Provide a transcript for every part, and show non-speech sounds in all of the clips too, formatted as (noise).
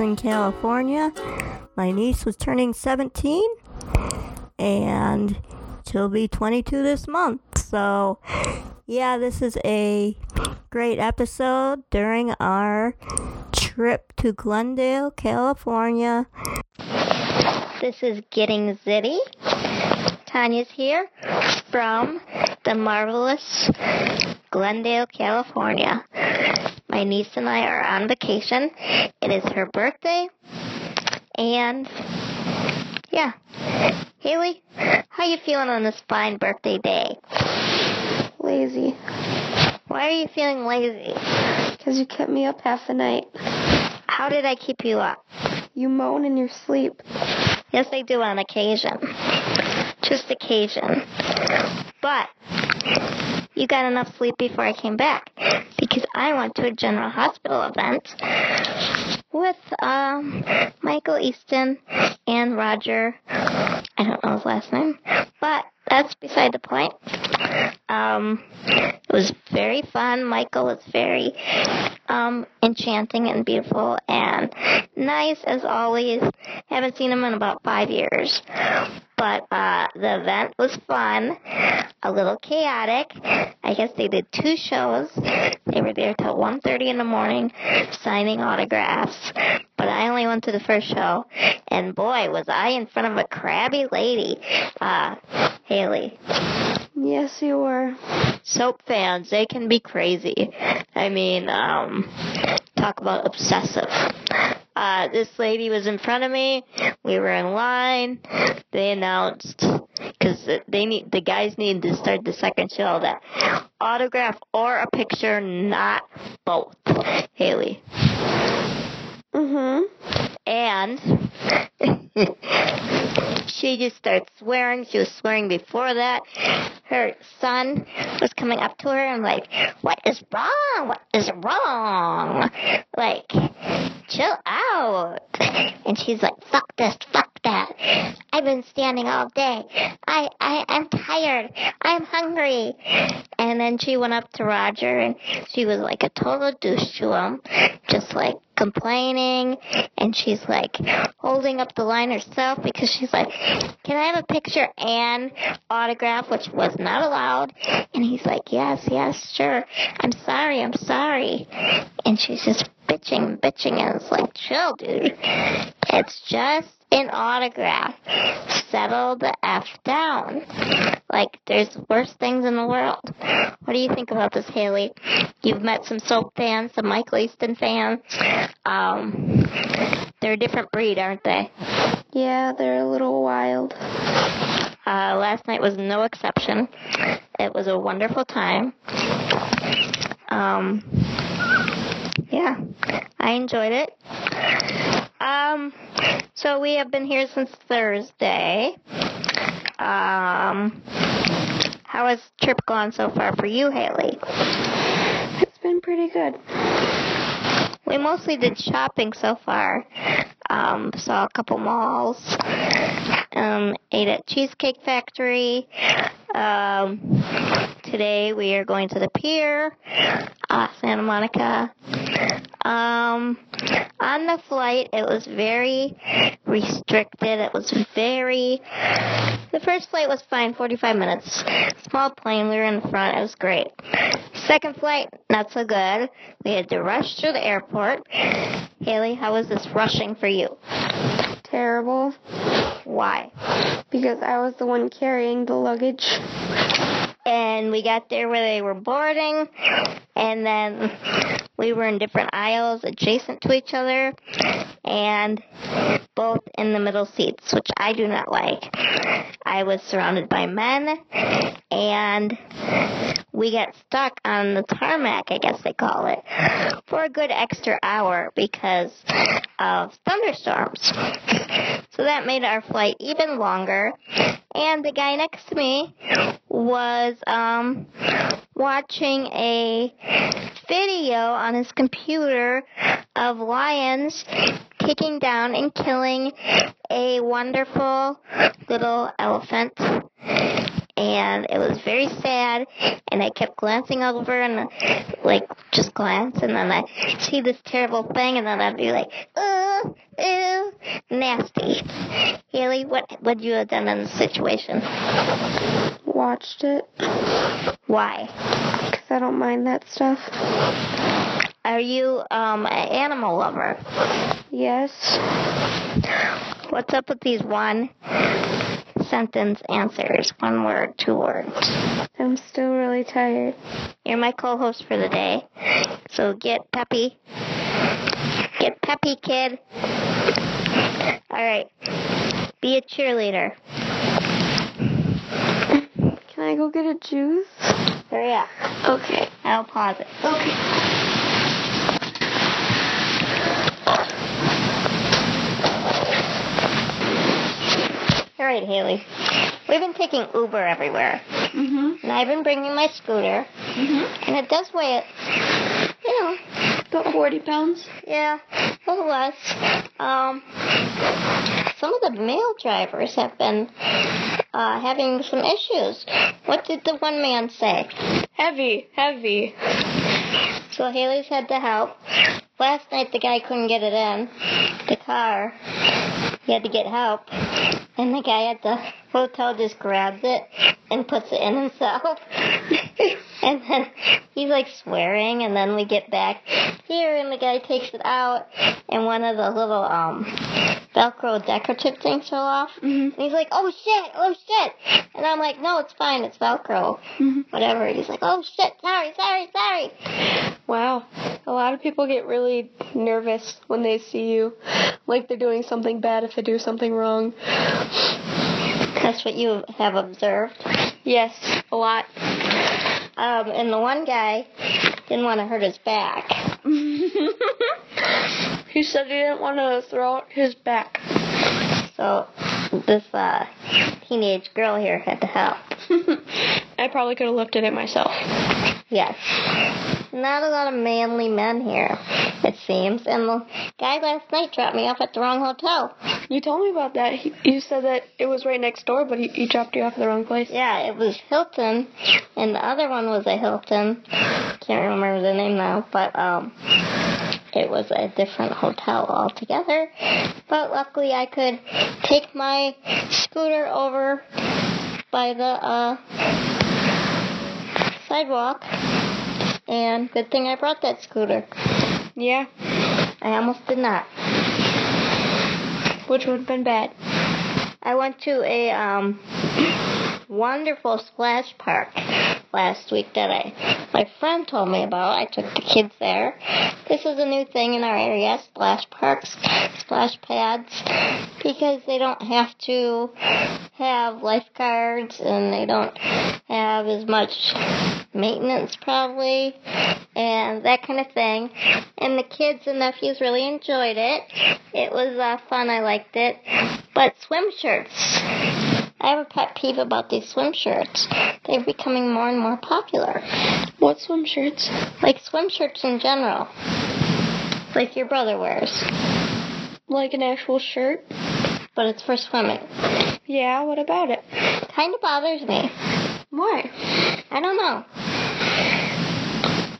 in California, my niece was turning 17, and she'll be 22 this month. So, yeah, this is a great episode during our trip to Glendale, California. This is Getting Zitty. Tanya's here from the marvelous Glendale, California. My niece and I are on vacation. It is her birthday. And yeah. Haley, how you feeling on this fine birthday day? Lazy. Why are you feeling lazy? Because you kept me up half the night. How did I keep you up? You moan in your sleep. Yes, I do on occasion. Just occasion. But you got enough sleep before I came back because I went to a General Hospital event with um, Michael Easton and Roger. I don't know his last name, but that's beside the point. Um, it was very fun. Michael was very um, enchanting and beautiful and nice as always. Haven't seen him in about five years. But uh, the event was fun, a little chaotic. I guess they did two shows. They were there till 1.30 in the morning signing autographs. But I only went to the first show, and boy, was I in front of a crabby lady, uh, Haley. Yes, you were. Soap fans, they can be crazy. I mean, um, talk about obsessive. Uh, this lady was in front of me. We were in line. They announced because they need the guys need to start the second show that autograph or a picture, not both. Haley. Mhm. And (laughs) she just starts swearing. She was swearing before that. Her son was coming up to her and like, "What is wrong? What is wrong? Like, chill out." And she's like, "Fuck this, fuck that. I've been standing all day. I I I'm tired. I'm hungry." And then she went up to Roger and she was like a total douche to him, just like complaining and she's like holding up the line herself because she's like, Can I have a picture and autograph? Which was not allowed. And he's like, Yes, yes, sure. I'm sorry, I'm sorry. And she's just bitching, bitching, and it's like, Chill, dude. It's just an autograph. Settle the F down. Like, there's worse things in the world. What do you think about this, Haley? You've met some soap fans, some Michael Easton fans. Um, they're a different breed, aren't they? Yeah, they're a little wild. Uh, last night was no exception. It was a wonderful time. Um, yeah, I enjoyed it. Um, so we have been here since Thursday. Um, how has trip gone so far for you, Haley? It's been pretty good. We mostly did shopping so far. Um, saw a couple malls. Um, ate at Cheesecake Factory. Um, today we are going to the pier, uh, Santa Monica. Um, on the flight, it was very restricted. It was very. The first flight was fine, 45 minutes. Small plane, we were in the front. It was great. Second flight, not so good. We had to rush through the airport. Haley, how was this rushing for you? Terrible. Why? Because I was the one carrying the luggage. And we got there where they were boarding, and then we were in different aisles adjacent to each other, and both in the middle seats, which I do not like. I was surrounded by men, and we got stuck on the tarmac, I guess they call it, for a good extra hour because of thunderstorms. So that made our flight even longer. And the guy next to me was um, watching a video on his computer of lions taking down and killing a wonderful little elephant. and it was very sad. And I kept glancing over and like just glance, and then I see this terrible thing, and then I'd be like, "Ugh, ew, nasty." Haley, what would you have done in this situation? Watched it Why? because I don't mind that stuff. Are you um an animal lover? Yes. What's up with these one sentence answers? One word, two words. I'm still really tired. You're my co-host for the day, so get peppy. Get peppy, kid. All right. Be a cheerleader. Can I go get a juice? Hurry up. Okay. I'll pause it. Okay. All right, Haley. We've been taking Uber everywhere, Mhm. and I've been bringing my scooter, Mhm. and it does weigh it. You know, About 40 pounds. Yeah, a little less. Um, some of the male drivers have been uh, having some issues. What did the one man say? Heavy, heavy. So Haley's had to help. Last night the guy couldn't get it in the car. He had to get help, and the guy at the hotel just grabs it and puts it in himself. (laughs) (laughs) and then he's like swearing, and then we get back here, and the guy takes it out, and one of the little um Velcro decorative things fell off. Mhm. And he's like, "Oh shit! Oh shit!" And I'm like, "No, it's fine. It's Velcro. Mhm. Whatever." He's like, "Oh shit! Sorry, sorry, sorry." Wow. A lot of people get really nervous when they see you, like they're doing something bad if they do something wrong. That's what you have observed. Yes, a lot. Um, and the one guy didn't want to hurt his back. (laughs) he said he didn't want to throw out his back. So this uh, teenage girl here had to help. (laughs) I probably could have lifted it myself. Yes. Not a lot of manly men here, it seems. And the guy last night dropped me off at the wrong hotel. You told me about that. He, you said that it was right next door, but he, he dropped you off at the wrong place. Yeah, it was Hilton, and the other one was a Hilton. Can't remember the name now, but um, it was a different hotel altogether. But luckily, I could take my scooter over by the uh, sidewalk, and good thing I brought that scooter. Yeah, I almost did not. which would have been bad. I went to a um, wonderful splash park last week that I my friend told me about. I took the kids there. This is a new thing in our area, splash parks, splash pads, because they don't have to have lifeguards and they don't have as much maintenance probably and that kind of thing. And the kids and nephews really enjoyed it. It was uh, fun. I liked it. But swim shirts. I have a pet peeve about these swim shirts. They're becoming more and more popular. What swim shirts? Like swim shirts in general. Like your brother wears. Like an actual shirt? But it's for swimming. Yeah, what about it? Kind of bothers me. Why? I don't know.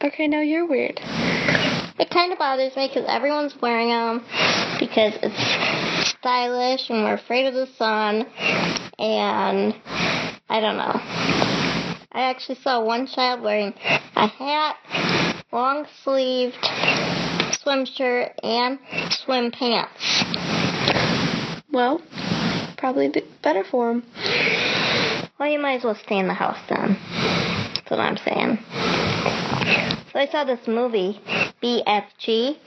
Okay, now you're weird. It kind of bothers me because everyone's wearing them because it's stylish and we're afraid of the sun. And I don't know. I actually saw one child wearing a hat, long sleeved swim shirt, and swim pants. Well, probably be better for him. Well, you might as well stay in the house then. That's what I'm saying. So I saw this movie, BFG,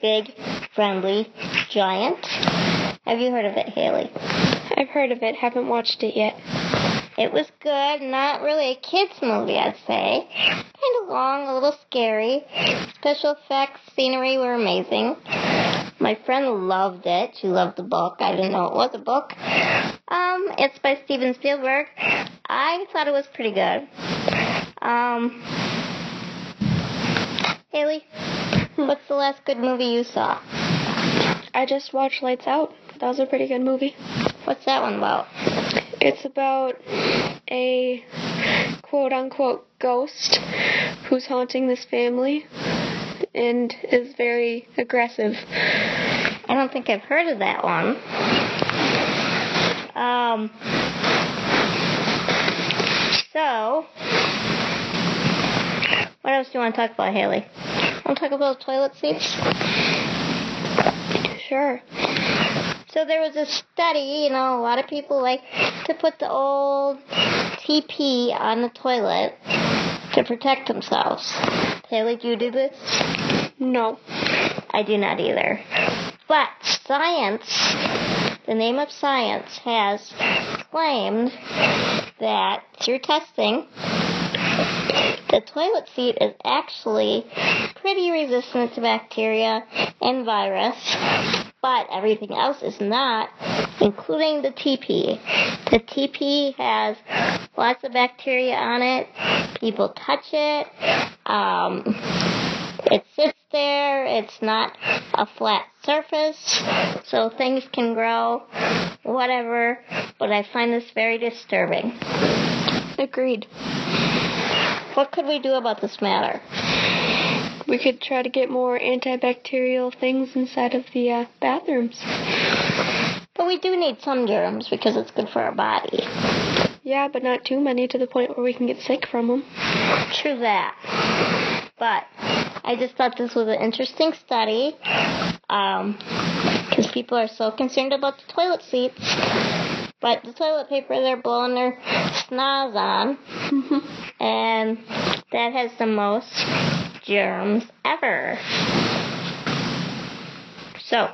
Big Friendly Giant. Have you heard of it, Haley? I've heard of it, haven't watched it yet. It was good, not really a kids movie, I'd say. Kind of long, a little scary. Special effects, scenery were amazing. My friend loved it. She loved the book. I didn't know it was a book. Um, it's by Steven Spielberg. I thought it was pretty good. Um, Haley, what's the last good movie you saw? I just watched Lights Out. That was a pretty good movie. What's that one about? It's about a quote unquote ghost who's haunting this family and is very aggressive. I don't think I've heard of that one. Um, so, what else do you want to talk about, Haley? Want to talk about toilet seats? Sure. So there was a study, you know, a lot of people like to put the old TP on the toilet to protect themselves. Haley, do you do this? No. I do not either. But science, the name of science, has claimed that through testing, the toilet seat is actually pretty resistant to bacteria and virus, but everything else is not, including the TP. The TP has lots of bacteria on it. People touch it. Um, it sits there. It's not a flat surface, so things can grow, whatever. But I find this very disturbing. Agreed. What could we do about this matter? We could try to get more antibacterial things inside of the uh, bathrooms. But we do need some germs because it's good for our body. Yeah, but not too many to the point where we can get sick from them. True that. But I just thought this was an interesting study because people are so concerned about the toilet seats. But the toilet paper they're blowing their snaz on, and that has the most germs ever. So,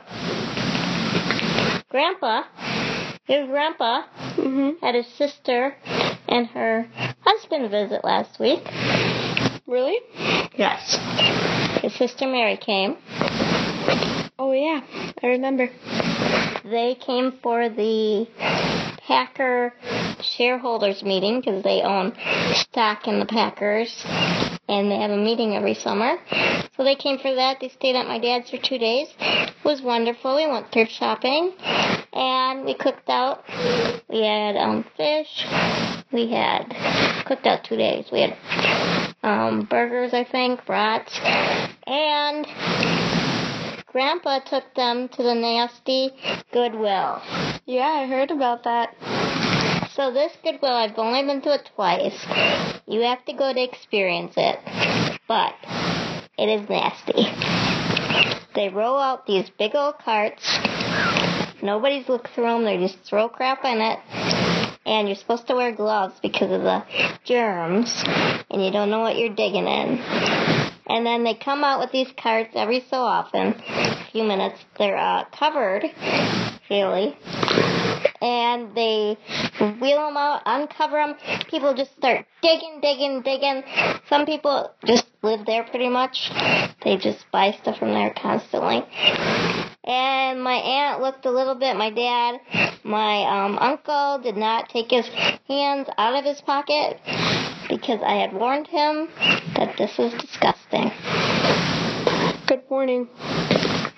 Grandpa, your grandpa Mm-hmm. had his sister and her husband visit last week. Really? Yes. His sister Mary came. Oh yeah, I remember. They came for the Packer shareholders meeting because they own stock in the Packers and they have a meeting every summer. So they came for that. They stayed at my dad's for two days. It was wonderful. We went thrift shopping and we cooked out. We had um, fish. We had cooked out two days. We had um, burgers, I think, brats, and Grandpa took them to the nasty Goodwill. Yeah, I heard about that. So this Goodwill, I've only been to it twice. You have to go to experience it, but it is nasty. They roll out these big old carts. Nobody's looked through them. They just throw crap in it. And you're supposed to wear gloves because of the germs. And you don't know what you're digging in. And then they come out with these carts every so often. A few minutes. They're uh, covered, really and they wheel them out, uncover them. People just start digging, digging, digging. Some people just live there pretty much. They just buy stuff from there constantly. And my aunt looked a little bit. My dad, my um, uncle did not take his hands out of his pocket because I had warned him that this was disgusting. Good morning.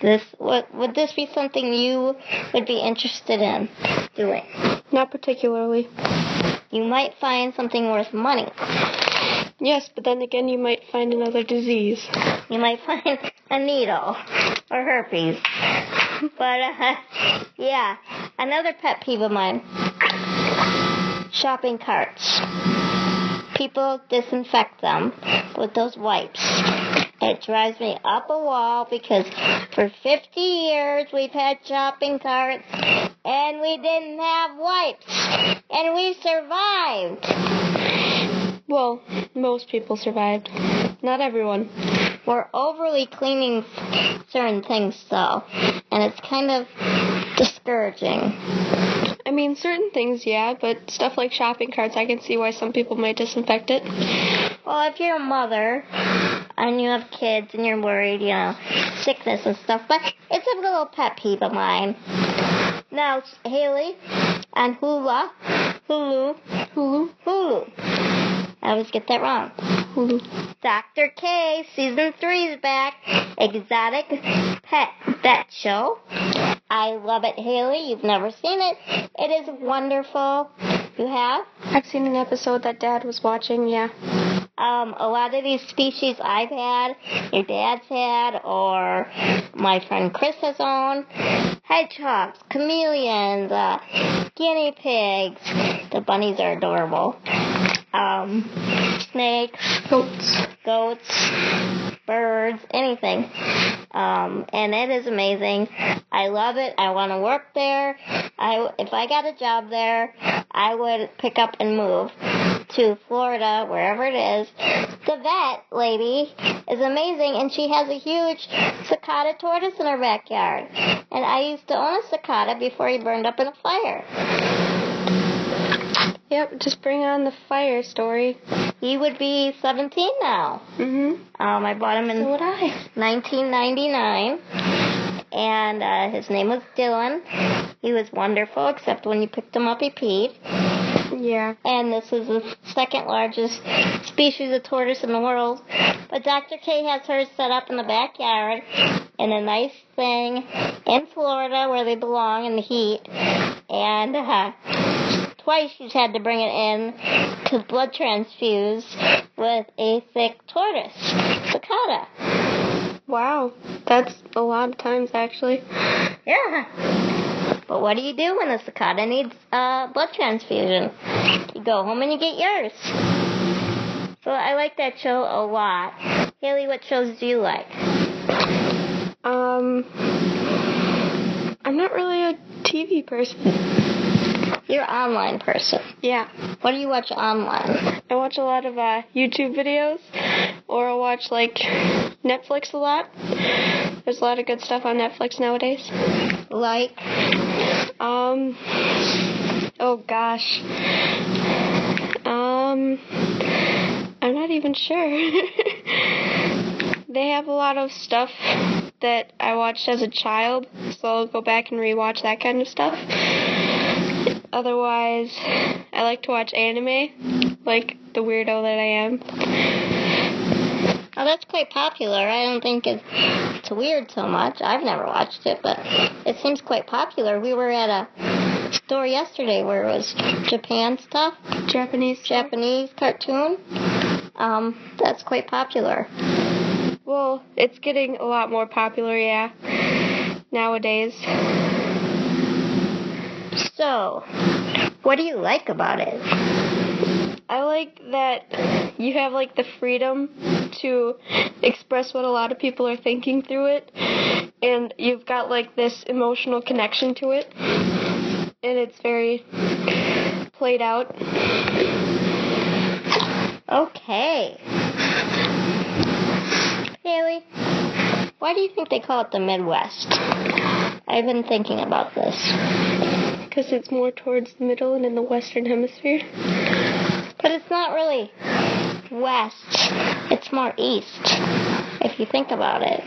This would, would this be something you would be interested in doing? Not particularly. You might find something worth money. Yes, but then again, you might find another disease. You might find (laughs) a needle or herpes. But uh, (laughs) yeah, another pet peeve of mine: shopping carts. People disinfect them with those wipes. It drives me up a wall because for 50 years we've had shopping carts and we didn't have wipes and we survived. Well, most people survived. Not everyone. We're overly cleaning certain things though, and it's kind of discouraging. I mean, certain things, yeah, but stuff like shopping carts, I can see why some people might disinfect it. Well, if you're a mother and you have kids and you're worried, you know, sickness and stuff, but it's a little pet peeve of mine. Now, Haley and Hula, Hulu, Hulu? Hulu. I always get that wrong. Hulu. Dr. K season three is back. Exotic Pet Vet Show. I love it, Haley. You've never seen it. It is wonderful. You have? I've seen an episode that Dad was watching. Yeah. Um, a lot of these species I've had, your dad's had, or my friend Chris has owned. Hedgehogs, chameleons, uh, guinea pigs. The bunnies are adorable. Um, snakes, Goats. goats, birds, anything. Um, and it is amazing. I love it. I want to work there. I, if I got a job there, I would pick up and move to Florida, wherever it is. The vet lady is amazing, and she has a huge sulcata tortoise in her backyard. And I used to own a sulcata before he burned up in a fire. Yep. Just bring on the fire story. He would be 17 now. Mhm. Um, I bought him in So would I. 1999, and uh, his name was Dylan. He was wonderful, except when you picked him up, he peed. Yeah. And this is the second largest species of tortoise in the world. But Dr. K has hers set up in the backyard in a nice thing in Florida where they belong in the heat. And uh, twice she's had to bring it in to blood transfuse with a sick tortoise, sulcata. Wow. That's a lot of times actually. Yeah. But what do you do when a sulcata needs uh, blood transfusion? You go home and you get yours. So I like that show a lot. Haley, what shows do you like? Um. I'm not really a TV person. You're an online person. Yeah. What do you watch online? I watch a lot of uh, YouTube videos, or I watch like Netflix a lot. There's a lot of good stuff on Netflix nowadays. Like, Um. Oh gosh. Um. I'm not even sure. (laughs) they have a lot of stuff that I watched as a child, so I'll go back and rewatch that kind of stuff. Otherwise, I like to watch anime, like the weirdo that I am. Oh, that's quite popular. I don't think it's, it's weird so much. I've never watched it, but it seems quite popular. We were at a store yesterday where it was Japan stuff. Japanese. Japanese cartoon. Um, that's quite popular. Well, it's getting a lot more popular, yeah, nowadays. So, what do you like about it? I like that you have like the freedom to express what a lot of people are thinking through it, and you've got like this emotional connection to it, and it's very played out. Okay. Haley, why do you think they call it the Midwest? I've been thinking about this. Because it's more towards the middle and in the western hemisphere. But it's not really west. It's more east, if you think about it.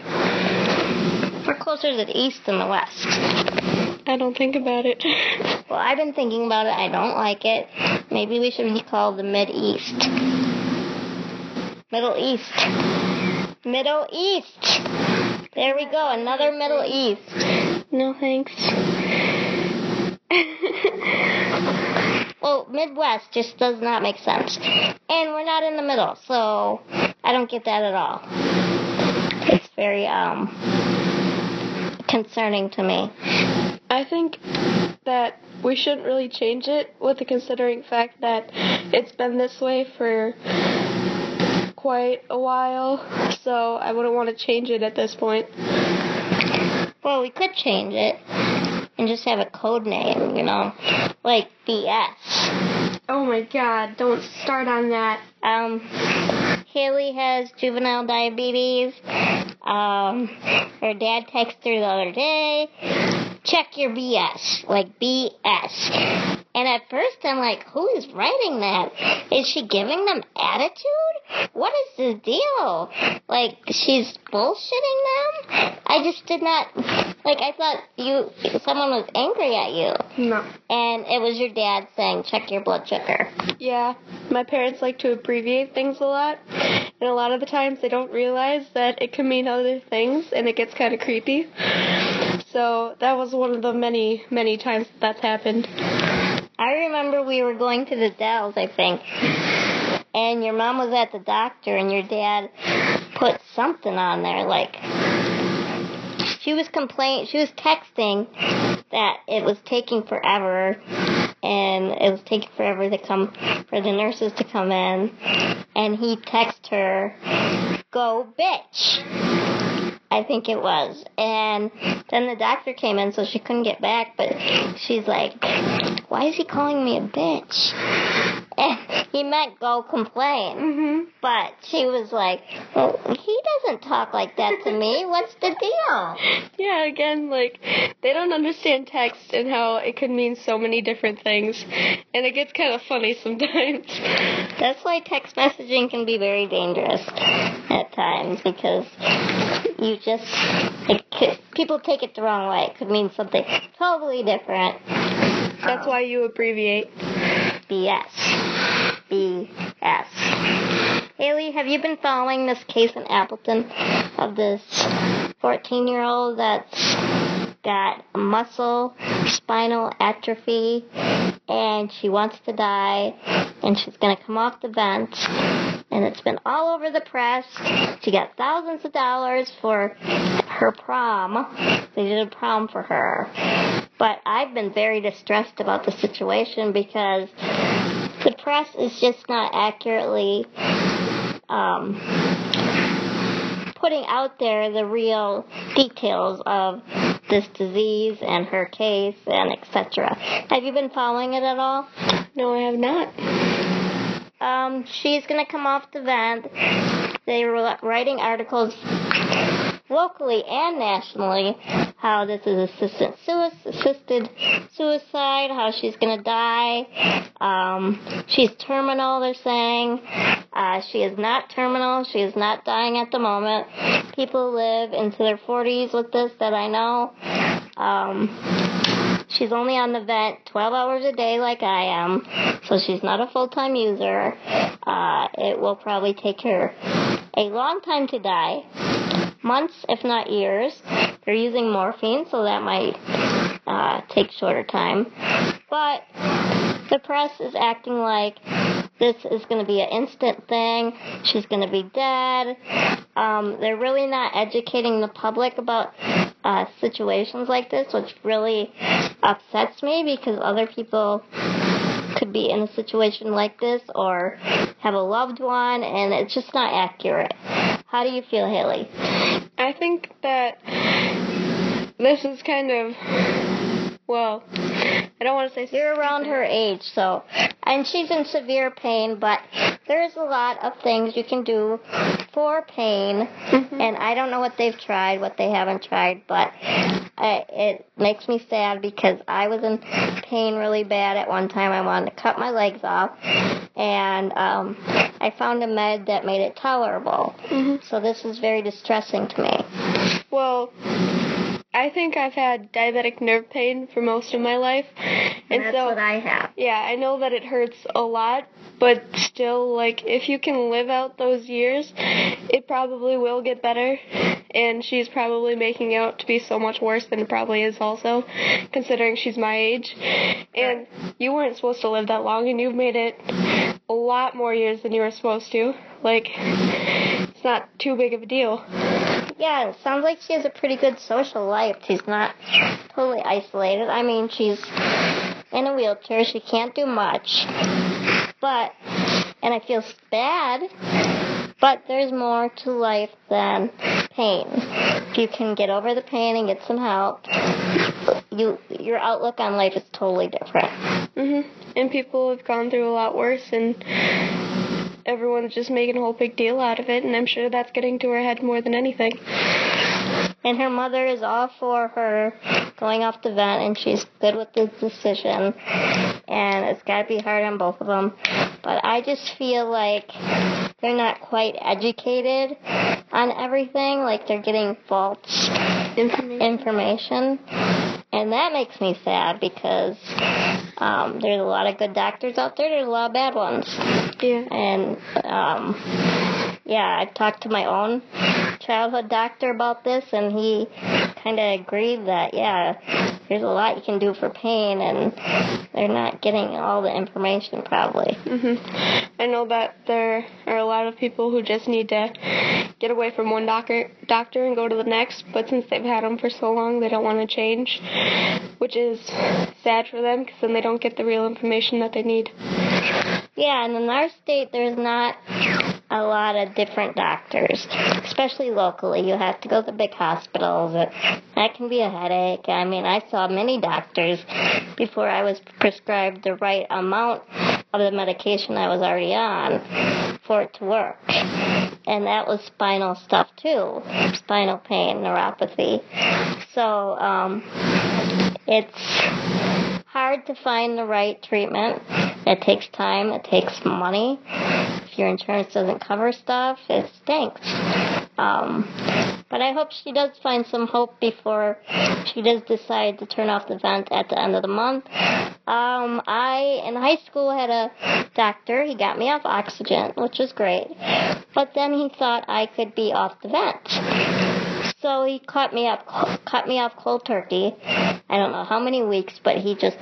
We're closer to the east than the west. I don't think about it. (laughs) Well, I've been thinking about it. I don't like it. Maybe we should be called the Mid East. Middle East. Middle East. There we go. Another Middle East. no thanks. (laughs) Well, Midwest just does not make sense. And we're not in the middle, so I don't get that at all. It's very um concerning to me. I think that we shouldn't really change it with the considering fact that it's been this way for quite a while, so I wouldn't want to change it at this point. Well, we could change it and just have a code name, you know, like BS. Oh my god, don't start on that. Um, Haley has juvenile diabetes. Um, her dad texted her the other day. Check your BS, like BS. And at first I'm like, who is writing that? Is she giving them attitude? What is the deal? Like she's bullshitting them? I just did not like I thought you someone was angry at you. No. And it was your dad saying check your blood sugar. Yeah, my parents like to abbreviate things a lot, and a lot of the times they don't realize that it can mean other things, and it gets kind of creepy. So that was one of the many, many times that that's happened. I remember we were going to the Dells, I think, and your mom was at the doctor, and your dad put something on there, like she was complaining, she was texting that it was taking forever, and it was taking forever to come for the nurses to come in, and he texted her, "Go, bitch." I think it was. And then the doctor came in, so she couldn't get back. But she's like, "Why is he calling me a bitch?" He meant go complain. Mhm. But she was like, well, "He doesn't talk like that to me. What's the deal?" Yeah, again, like they don't understand text and how it could mean so many different things, and it gets kind of funny sometimes. That's why text messaging can be very dangerous at times because you just it could, people take it the wrong way. It could mean something totally different. That's why you abbreviate. BS. BS. Haley, have you been following this case in Appleton of this 14 year old that's got muscle spinal atrophy and she wants to die and she's going to come off the vent and it's been all over the press. She got thousands of dollars for her prom. They did a prom for her. But I've been very distressed about the situation because press is just not accurately um, putting out there the real details of this disease and her case and etc. Have you been following it at all? No, I have not. Um, she's gonna come off the vent. They were writing articles locally and nationally how this is assisted, assisted suicide, how she's gonna die. Um, she's terminal, they're saying. Uh, she is not terminal. She is not dying at the moment. People live into their 40s with this that I know. Um, she's only on the vent 12 hours a day like I am, so she's not a full-time user. Uh, it will probably take her a long time to die. Months, if not years. They're using morphine, so that might uh, take shorter time. But the press is acting like this is going to be an instant thing. She's going to be dead. Um, they're really not educating the public about uh, situations like this, which really upsets me because other people could be in a situation like this or have a loved one, and it's just not accurate. How do you feel, Haley? I think that this is kind of well. I don't want to say You're around her age, so. And she's in severe pain, but there's a lot of things you can do for pain. And I don't know what they've tried, what they haven't tried, but I, it makes me sad because I was in pain really bad at one time. I wanted to cut my legs off. And um, I found a med that made it tolerable. Mhm. So this is very distressing to me. Well, I think I've had diabetic nerve pain for most of my life, and that's so what I have. yeah, I know that it hurts a lot, but still, like if you can live out those years, it probably will get better. And she's probably making out to be so much worse than it probably is, also, considering she's my age. And you weren't supposed to live that long, and you've made it a lot more years than you were supposed to. Like, it's not too big of a deal. Yeah, it sounds like she has a pretty good social life. She's not totally isolated. I mean, she's in a wheelchair. She can't do much. But, and I feel bad, but there's more to life than pain. If you can get over the pain and get some help, you your outlook on life is totally different. hmm And people have gone through a lot worse, and everyone's just making a whole big deal out of it, and I'm sure that's getting to her head more than anything. And her mother is all for her going off the vent, and she's good with the decision. And it's got to be hard on both of them. But I just feel like they're not quite educated on everything. Like they're getting false Information. information. And that makes me sad because Um, there's a lot of good doctors out there. There's a lot of bad ones. Yeah. And um, yeah, I talked to my own childhood doctor about this, and he kind of agreed that yeah, there's a lot you can do for pain, and they're not getting all the information probably. hmm I know that there are a lot of people who just need to get away from one doctor doctor and go to the next, but since they've had them for so long, they don't want to change, which is sad for them because then they don't get the real information that they need. Yeah, and in our state, there's not a lot of different doctors, especially locally. You have to go to big hospitals. It, that can be a headache. I mean, I saw many doctors before I was prescribed the right amount of the medication I was already on for it to work. And that was spinal stuff too, spinal pain, neuropathy. So, um, it's hard to find the right treatment. It takes time, it takes money. If your insurance doesn't cover stuff, it stinks. Um, but I hope she does find some hope before she does decide to turn off the vent at the end of the month. Um, I, in high school, had a doctor. He got me off oxygen, which was great. But then he thought I could be off the vent. So he cut me up, cut me off cold turkey. I don't know how many weeks, but he just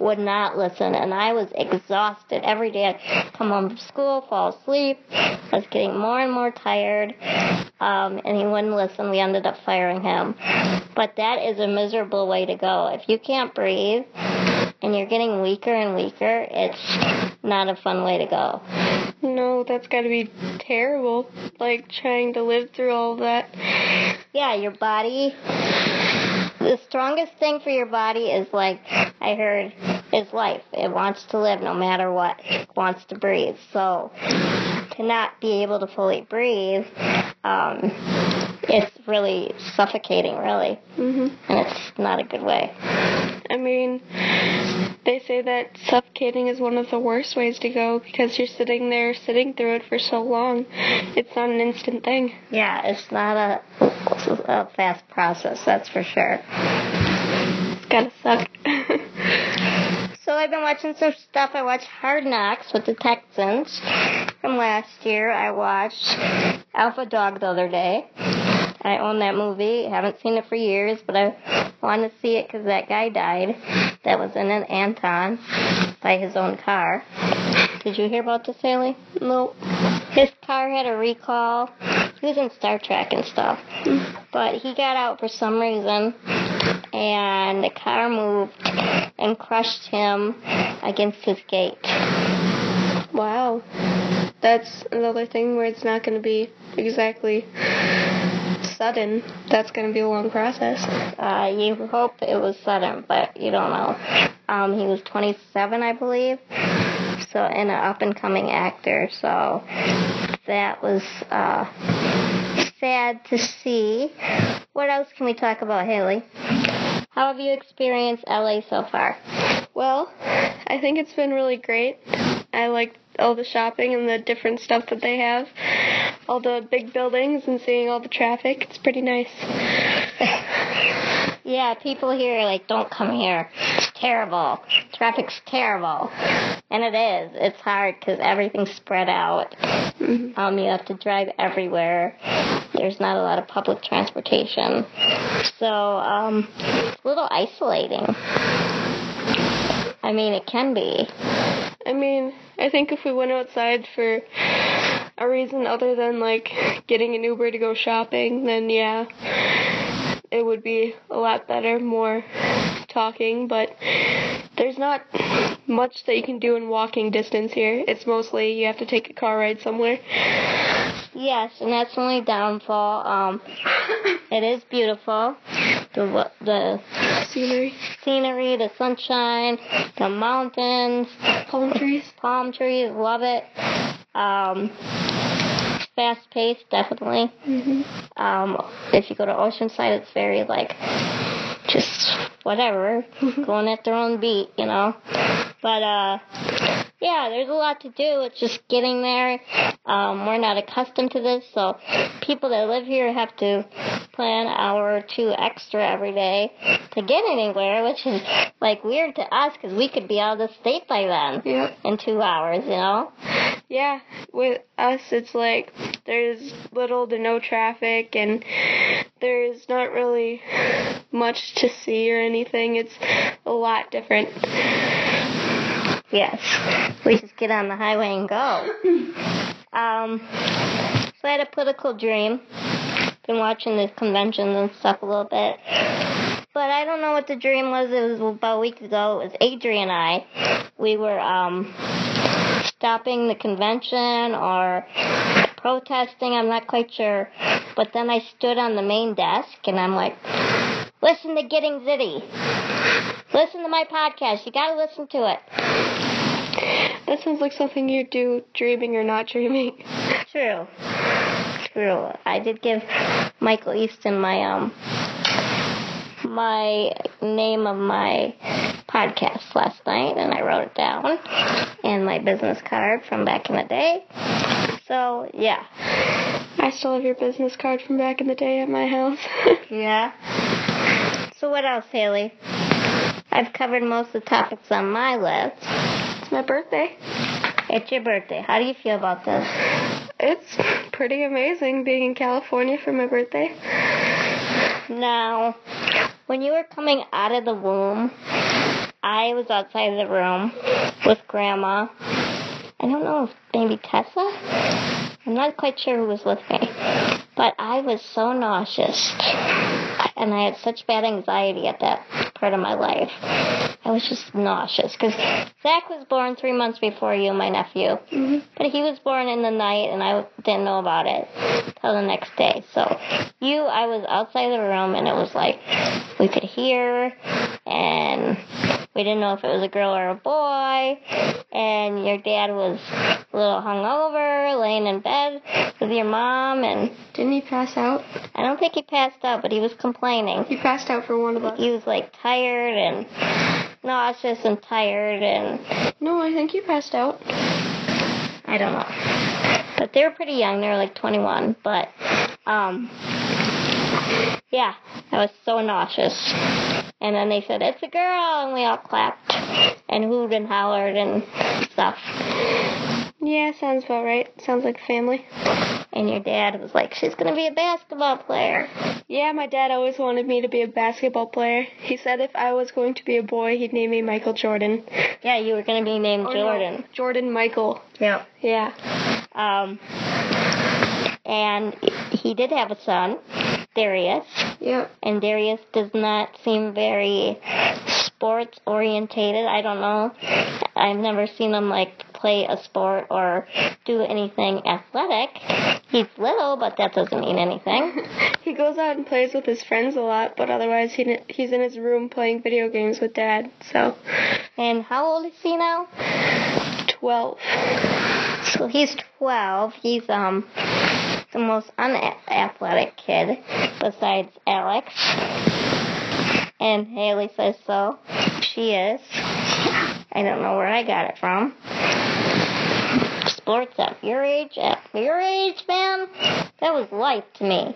would not listen, and I was exhausted every day. I'd come home from school, fall asleep. I was getting more and more tired, um, and he wouldn't listen. We ended up firing him. But that is a miserable way to go. If you can't breathe and you're getting weaker and weaker, it's not a fun way to go. No, that's got to be terrible. Like trying to live through all that. Yeah, your body. The strongest thing for your body is like I heard is life. It wants to live no matter what. It wants to breathe. So to not be able to fully breathe, um, it's really suffocating, really, hmm and it's not a good way. I mean, they say that suffocating is one of the worst ways to go because you're sitting there, sitting through it for so long. It's not an instant thing. Yeah, it's not a, a fast process, that's for sure. It's gotta suck. (laughs) So I've been watching some stuff. I watched Hard Knocks with the Texans from last year. I watched Alpha Dog the other day. I own that movie. Haven't seen it for years, but I want to see it because that guy died. That was in an Anton by his own car. Did you hear about this, Haley? no. His car had a recall. He was in Star Trek and stuff. But he got out for some reason, and the car moved and crushed him against his gate. Wow. That's another thing where it's not going to be exactly sudden. That's going to be a long process. Uh, you hope it was sudden, but you don't know. Um, he was 27, I believe. So, and an up and coming actor. So, that was uh, sad to see. What else can we talk about, Haley? How have you experienced LA so far? Well, I think it's been really great. I like all the shopping and the different stuff that they have. All the big buildings and seeing all the traffic. It's pretty nice. (laughs) Yeah, people here are like, don't come here. It's terrible. Traffic's terrible. And it is. It's hard because everything's spread out. Um, you have to drive everywhere. There's not a lot of public transportation. So, um, it's a little isolating. I mean, it can be. I mean, I think if we went outside for a reason other than like getting an Uber to go shopping, then yeah, it would be a lot better, more talking, but there's not much that you can do in walking distance here. It's mostly you have to take a car ride somewhere. Yes, and that's the only downfall. Um, it is beautiful. The the Scenery, scenery, the sunshine, the mountains, palm trees. palm trees, love it. Um, fast paced, definitely. hmm Um, if you go to Oceanside, it's very like just whatever, (laughs) going at their own beat, you know. But uh, yeah, there's a lot to do. It's just getting there. Um, we're not accustomed to this, so people that live here have to plan an hour or two extra every day to get anywhere, which is like weird to us because we could be out of the state by then Yep. in two hours, you know? Yeah, with us, it's like there's little to no traffic, and there's not really much to see or anything. It's a lot different. Yes. We just get on the highway and go. Um, so I had a political dream. Been watching the conventions and stuff a little bit. But I don't know what the dream was. It was about a week ago. It was Adrian and I. We were um, stopping the convention or protesting. I'm not quite sure. But then I stood on the main desk and I'm like, listen to Getting Zitty. Listen to my podcast. You gotta listen to it. That sounds like something you do dreaming or not dreaming. (laughs) True. True. I did give Michael Easton my um my name of my podcast last night and I wrote it down and my business card from back in the day. So yeah. I still have your business card from back in the day at my house. (laughs) Yeah. So what else, Haley? I've covered most of the topics on my list. it's my birthday. It's your birthday. How do you feel about this? It's pretty amazing being in California for my birthday. Now, when you were coming out of the womb, I was outside of the room with Grandma. I don't know if maybe Tessa? I'm not quite sure who was with me. But I was so nauseous. And I had such bad anxiety at that part of my life. I was just nauseous. Because Zach was born three months before you, my nephew. Mm-hmm. But he was born in the night, and I didn't know about it till the next day. So, you, I was outside the room, and it was like we could hear, and we didn't know if it was a girl or a boy. And your dad was a little hungover, laying in bed with your mom, and Didn't he pass out? I don't think he passed out, but he was complaining. He passed out for one of us. He was like tired and nauseous and tired, and No, I think he passed out. I don't know. But they were pretty young. They were like 21. But, um, yeah, I was so nauseous. And then they said, it's a girl, and we all clapped and hooed and hollered and stuff. Yeah, sounds about right. Sounds like family. And your dad was like, she's going to be a basketball player. Yeah, my dad always wanted me to be a basketball player. He said if I was going to be a boy, he'd name me Michael Jordan. Yeah, you were going to be named no, Jordan. Jordan Michael. Yeah. Yeah. Um, and he did have a son, Darius. Yep. and Darius does not seem very sports orientated. I don't know. I've never seen him like play a sport or do anything athletic. He's little, but that doesn't mean anything. (laughs) He goes out and plays with his friends a lot, but otherwise he he's in his room playing video games with dad. So, And how old is he now? 12. So he's 12. He's um the most unathletic kid besides Alex. And Haley says so. She is. I don't know where I got it from. Sports at your age, at your age, man, that was life to me.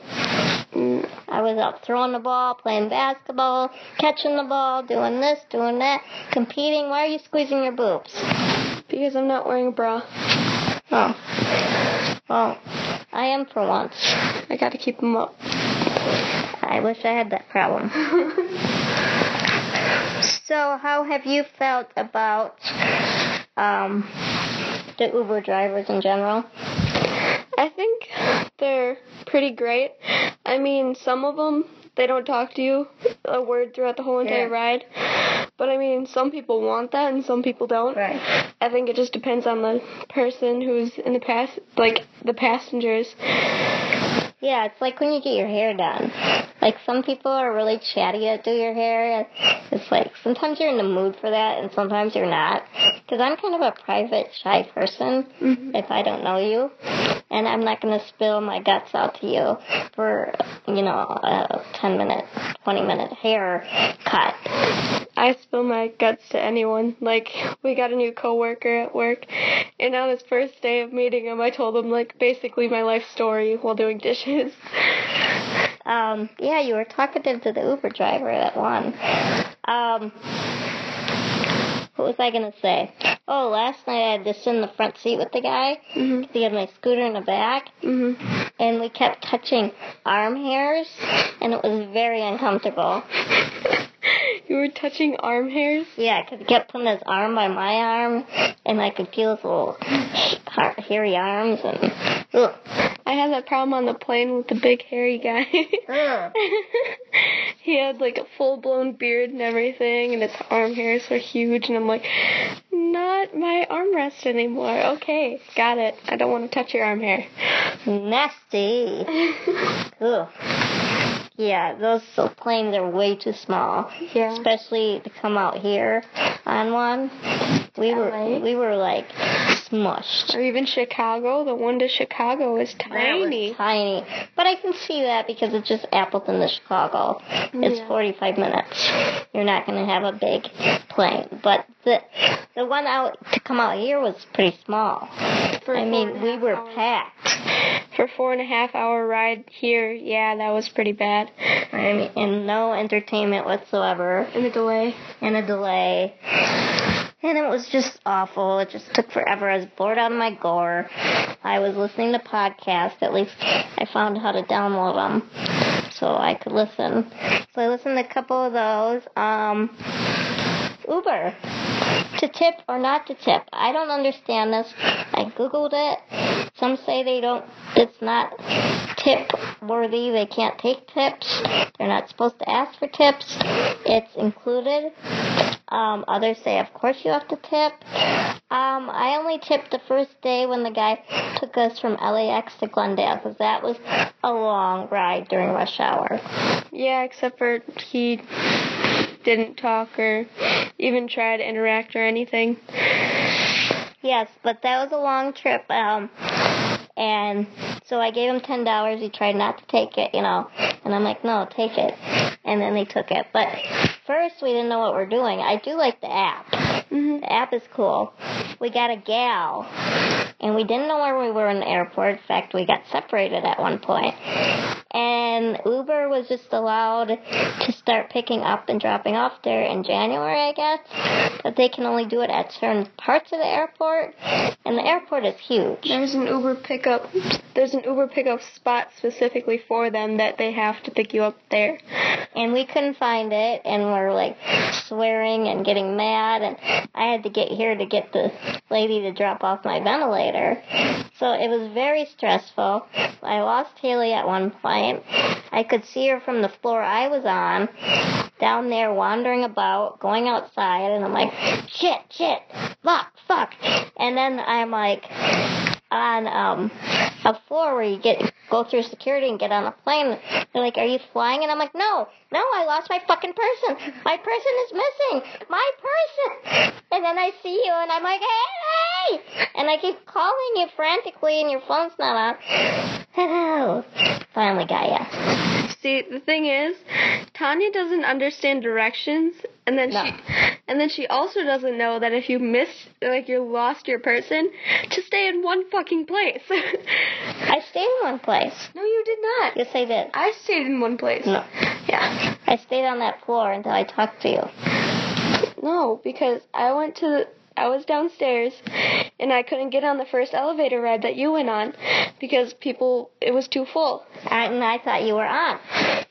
I was out throwing the ball, playing basketball, catching the ball, doing this, doing that, competing. Why are you squeezing your boobs? Because I'm not wearing a bra. Oh. Well, I am for once. I gotta keep them up. I wish I had that problem. (laughs) so, how have you felt about um, the Uber drivers in general? I think they're pretty great. I mean, some of them they don't talk to you a word throughout the whole entire Yeah. ride. But I mean, some people want that and some people don't. Right. I think it just depends on the person who's in the pass, like the passengers. Yeah, it's like when you get your hair done. Like some people are really chatty that do your hair. It's like sometimes you're in the mood for that, and sometimes you're not. Because I'm kind of a private, shy person. Mm-hmm. If I don't know you, and I'm not gonna spill my guts out to you for you know a 10 minute, 20 minute hair cut. I spill my guts to anyone. Like, (laughs) we got a new coworker at work, and on his first day of meeting him, I told him, like, basically my life story while doing dishes. (laughs) Um, yeah, you were talkative to the Uber driver that one. Um, what was I gonna say? Oh, last night I had to sit in the front seat with the guy. Mhm. 'cause He had my scooter in the back, Mhm. and we kept touching arm hairs, and it was very uncomfortable. (laughs) you were touching arm hairs. Yeah, 'cause he kept putting his arm by my arm, and I could feel his little hairy arms, and ugh. I had that problem on the plane with the big hairy guy. (laughs) He had like a full blown beard and everything, and his arm hairs were huge, and I'm like, not my armrest anymore. Okay, got it. I don't want to touch your arm hair. Nasty. (laughs) Ugh. Yeah, those planes are way too small. Yeah. Especially to come out here on one. We were we were like smushed. Or even Chicago. The one to Chicago is That was tiny. tiny. But I can see that because it's just Appleton to Chicago. It's Yeah. 45 minutes. You're not going to have a big plane. But the the one out to come out here was pretty small. For I mean, we were hours. packed. For four and a half hour ride here, yeah, that was pretty bad. I mean, and no entertainment whatsoever, And a delay. and a delay. And it was just awful. It just took forever. I was bored out of my gore. I was listening to podcasts. At least I found how to download them so I could listen. So I listened to a couple of those. Um, Uber. To tip or not to tip. I don't understand this. I googled it. Some say they don't. It's not tip worthy. They can't take tips. They're not supposed to ask for tips. It's included. Um, others say, of course you have to tip. Um, I only tipped the first day when the guy took us from LAX to Glendale because that was a long ride during rush hour. Yeah, except for he didn't talk or even try to interact or anything. Yes, but that was a long trip. Um, and so I gave him ten dollars. He tried not to take it, you know, and I'm like, no, take it. And then they took it. But first, we didn't know what we're doing. I do like the app. hmm The app is cool. We got a gal, and we didn't know where we were in the airport. In fact, we got separated at one point. And Uber was just allowed to start picking up and dropping off there in January, I guess. But they can only do it at certain parts of the airport, and the airport is huge. There's an Uber pickup. There's an Uber pickup spot specifically for them that they have to pick you up there. and we couldn't find it and we're like swearing and getting mad and I had to get here to get the lady to drop off my ventilator. So it was very stressful. I lost Haley at one point. I could see her from the floor I was on down there wandering about, going outside and I'm like, shit, shit, fuck, fuck. And then I'm like on um a floor where you get go through security and get on a plane. They're like, "Are you flying?" And I'm like, "No, no, I lost my fucking person. My person is missing. My person." And then I see you, and I'm like, "Hey!" hey!" And I keep calling you frantically, and your phone's not on. Hello. (sighs) Finally got ya. See, the thing is, Tanya doesn't understand directions, and then No. she, and then she also doesn't know that if you miss, like you lost your person, to stay in one fucking place. (laughs) I stayed in one place. no, you did not. Yes, I did. I stayed in one place. No, Yeah. I stayed on that floor until I talked to you. No, because I went to I was downstairs and I couldn't get on the first elevator ride that you went on because people it was too full. And I thought you were on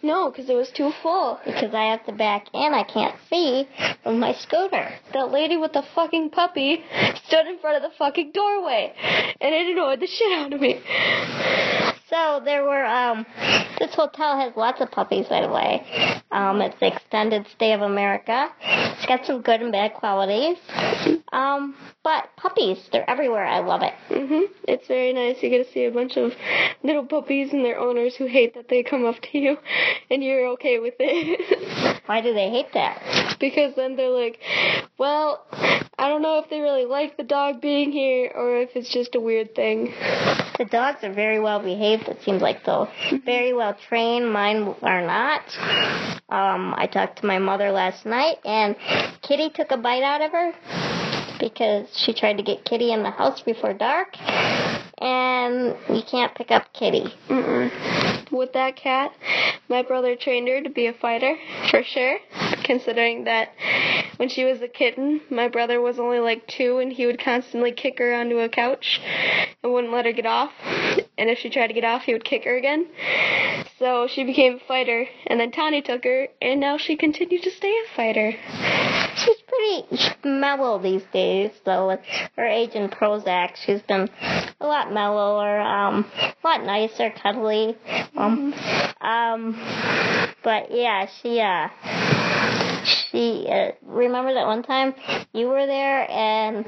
No, because it was too full. because I have to back in. I can't see from my scooter. That lady with the fucking puppy stood in front of the fucking doorway and it annoyed the shit out of me. So there were um this hotel has lots of puppies by the way. Um it's the extended stay of America. It's got some good and bad qualities. Um but puppies, they're everywhere. I love it. Mhm. It's very nice. You get to see a bunch of little puppies and their owners who hate that they come up to you and you're okay with it. (laughs) Why do they hate that? because then they're like, well, I don't know if they really like the dog being here or if it's just a weird thing. The dogs are very well behaved, it seems like though. Very well trained. Mine are not. Um, I talked to my mother last night and Kitty took a bite out of her because she tried to get Kitty in the house before dark. And you can't pick up Kitty. Mm-mm. With that cat, my brother trained her to be a fighter, for sure, considering that when she was a kitten, my brother was only like two, and he would constantly kick her onto a couch and wouldn't let her get off. And if she tried to get off, he would kick her again. So she became a fighter, and then Tani took her, and now she continued to stay a fighter. She's pretty mellow these days, though. With her age in Prozac, she's been a lot mellower, um, a lot nicer, cuddly. Um, um, but yeah, she uh, she uh, remember that one time you were there and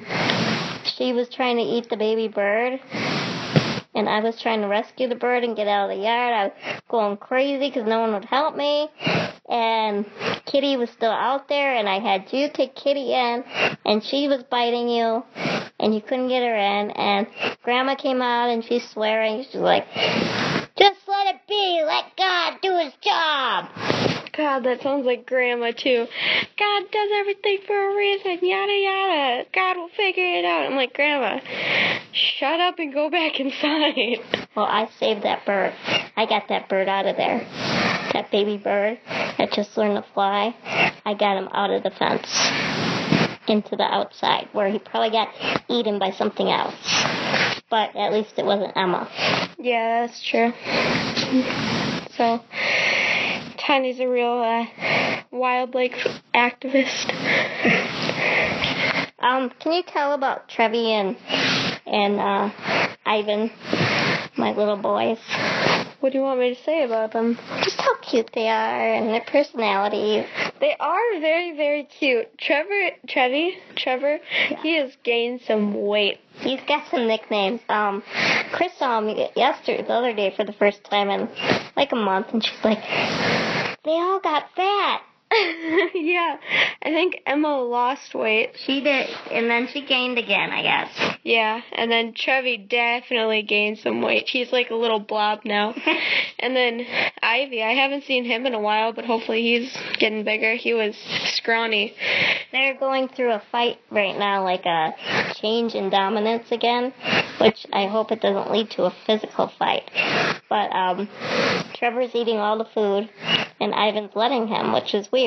she was trying to eat the baby bird. And I was trying to rescue the bird and get out of the yard. I was going crazy because no one would help me and Kitty was still out there, and I had you take Kitty in, and she was biting you, and you couldn't get her in, and Grandma came out, and she's swearing. She's like, just let it be. Let God do his job. God, that sounds like Grandma too. God does everything for a reason, yada yada. God will figure it out. I'm like, Grandma, shut up and go back inside. Well, I saved that bird. I got that bird out of there. That baby bird that just learned to fly. I got him out of the fence into the outside where he probably got eaten by something else. But at least it wasn't Emma. Yeah, that's true. So, Tani's a real uh, wildlife activist. Um, can you tell about Trevi and and uh, Ivan, my little boys? What do you want me to say about them? Just how cute they are and their personalities. They are very, very cute. Trevor, Trevi, Trevor, yeah. he has gained some weight. He's got some nicknames. Um, Chris saw him yesterday, the other day, for the first time in like a month, and she's like, "They all got fat." (laughs) yeah, I think Emma lost weight. She did, and then she gained again, I guess. Yeah, and then Trevi definitely gained some weight. He's like a little blob now. (laughs) and then Ivy, I haven't seen him in a while, but hopefully he's getting bigger. He was scrawny. They're going through a fight right now, like a change in dominance again, which I hope it doesn't lead to a physical fight. But um, Trevor's eating all the food, and Ivan's letting him, which is weird.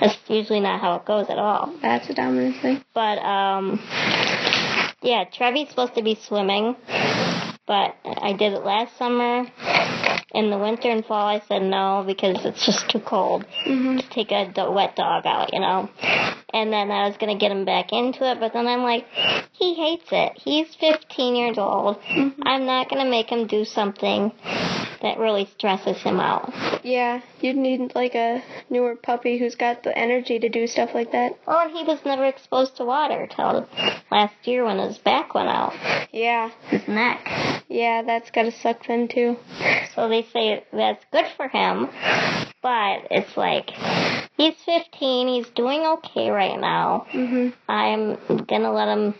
That's usually not how it goes at all. That's a dominant thing. But um, yeah, Trevi's supposed to be swimming, but I did it last summer. In the winter and fall, I said no because it's just too cold mm-hmm. to take a do- wet dog out, you know. And then I was gonna get him back into it, but then I'm like, he hates it. He's 15 years old. Mm-hmm. I'm not gonna make him do something that really stresses him out. Yeah, you'd need like a newer puppy who's got the energy to do stuff like that. Well, and he was never exposed to water till last year when his back went out. Yeah. His neck. Yeah, that's gotta suck then too. So they say that's good for him, but it's like he's 15, he's doing okay right now. hmm I'm gonna let him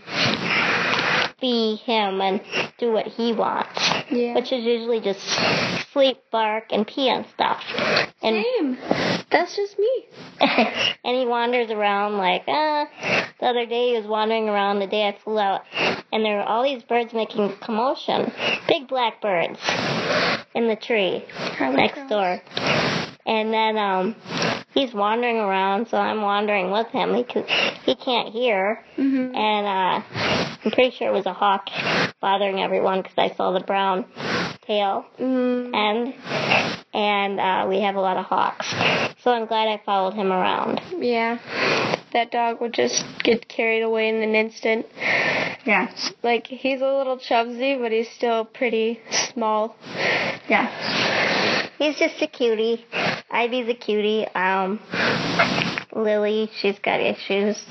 be him and do what he wants. Yeah. Which is usually just sleep, bark, and pee and stuff. And Same. That's just me. (laughs) and he wanders around like, uh, the other day he was wandering around the day I flew out, and there were all these birds making commotion. Big black birds in the tree Probably next crows. door. And then, um, he's wandering around, so I'm wandering with him because he can't hear. hmm And, uh, I'm pretty sure it was a hawk bothering everyone because I saw the brown tail Mm. end. And, uh, we have a lot of hawks. So I'm glad I followed him around. Yeah. That dog would just get carried away in an instant. Yeah. Like, he's a little chubsy, but he's still pretty small. Yeah. He's just a cutie. Ivy's a cutie. Um, Lily, she's got issues.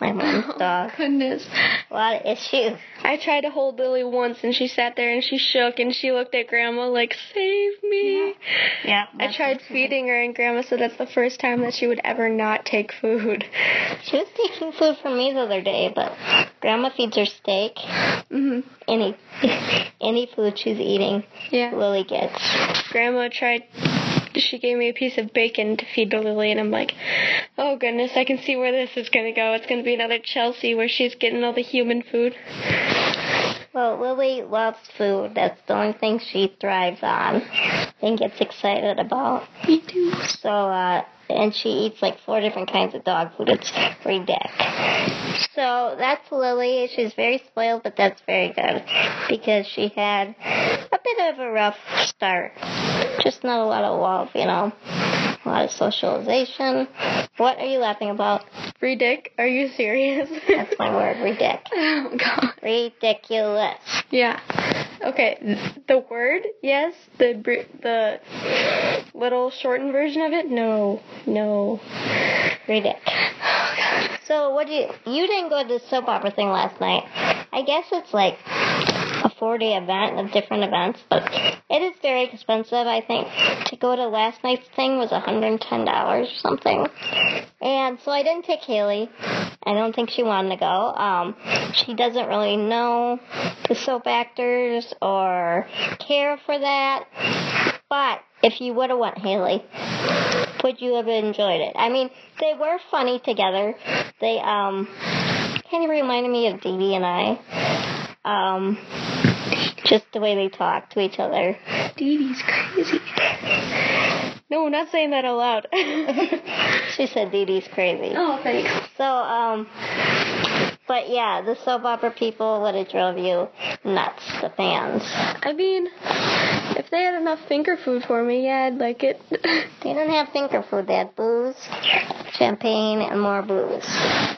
My mom's (laughs) dog. Goodness. A lot of issues. I tried to hold Lily once and she sat there and she shook and she looked at Grandma like, save me. Yeah. I tried feeding her and Grandma said that's the first time that she would ever not take food. She was taking food from me the other day, but Grandma feeds her steak. hmm Any (laughs) any food she's eating, Yeah. Lily gets. Grandma tried. She gave me a piece of bacon to feed to Lily, and I'm like, oh goodness, I can see where this is gonna go. It's gonna be another Chelsea where she's getting all the human food. Well, Lily loves food. That's the only thing she thrives on and gets excited about. Me too. So, uh, and she eats like four different kinds of dog food. It's ridiculous. So that's Lily. She's very spoiled, but that's very good because she had a bit of a rough start. Just not a lot of love, you know. A lot of socialization. What are you laughing about? Ridic, are you serious? That's my word, ridic. (laughs) oh god. Ridiculous. Yeah. Okay, the word, yes. The the little shortened version of it, no, no. Ridic. Oh, so what do you, you didn't go to the soap opera thing last night. I guess it's like four day event of different events, but it is very expensive, I think. To go to last night's thing was $110 or something. And so I didn't take Haley. I don't think she wanted to go. Um, she doesn't really know the soap actors or care for that. But if you would have went Haley, would you have enjoyed it? I mean, they were funny together. They um kind of reminded me of Dee Dee and I. Um, (laughs) just the way they talk to each other. Dee Dee's crazy. No, I'm not saying that out loud. (laughs) She said Dee Dee's crazy. oh, thanks. So, um, but yeah, the soap opera people would have drove you nuts, the fans. I mean, if they had enough finger food for me, yeah, I'd like it. (laughs) They didn't have finger food, they had booze, champagne, and more booze.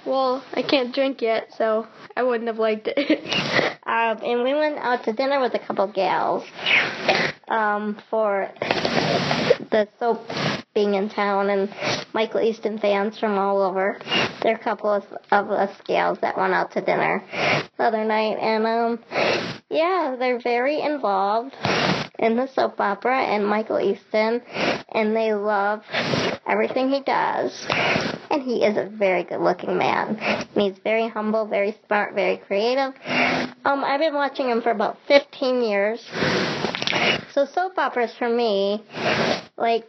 well, I can't drink yet, so I wouldn't have liked it. (laughs) Um, and we went out to dinner with a couple gals um, for the soap being in town and Michael Easton fans from all over. There are a couple of, of us gals that went out to dinner the other night, and um, yeah, they're very involved in the soap opera and Michael Easton, and they love everything he does. And he is a very good looking man. And he's very humble, very smart, very creative. Um, I've been watching him for about 15 years. So soap operas for me, like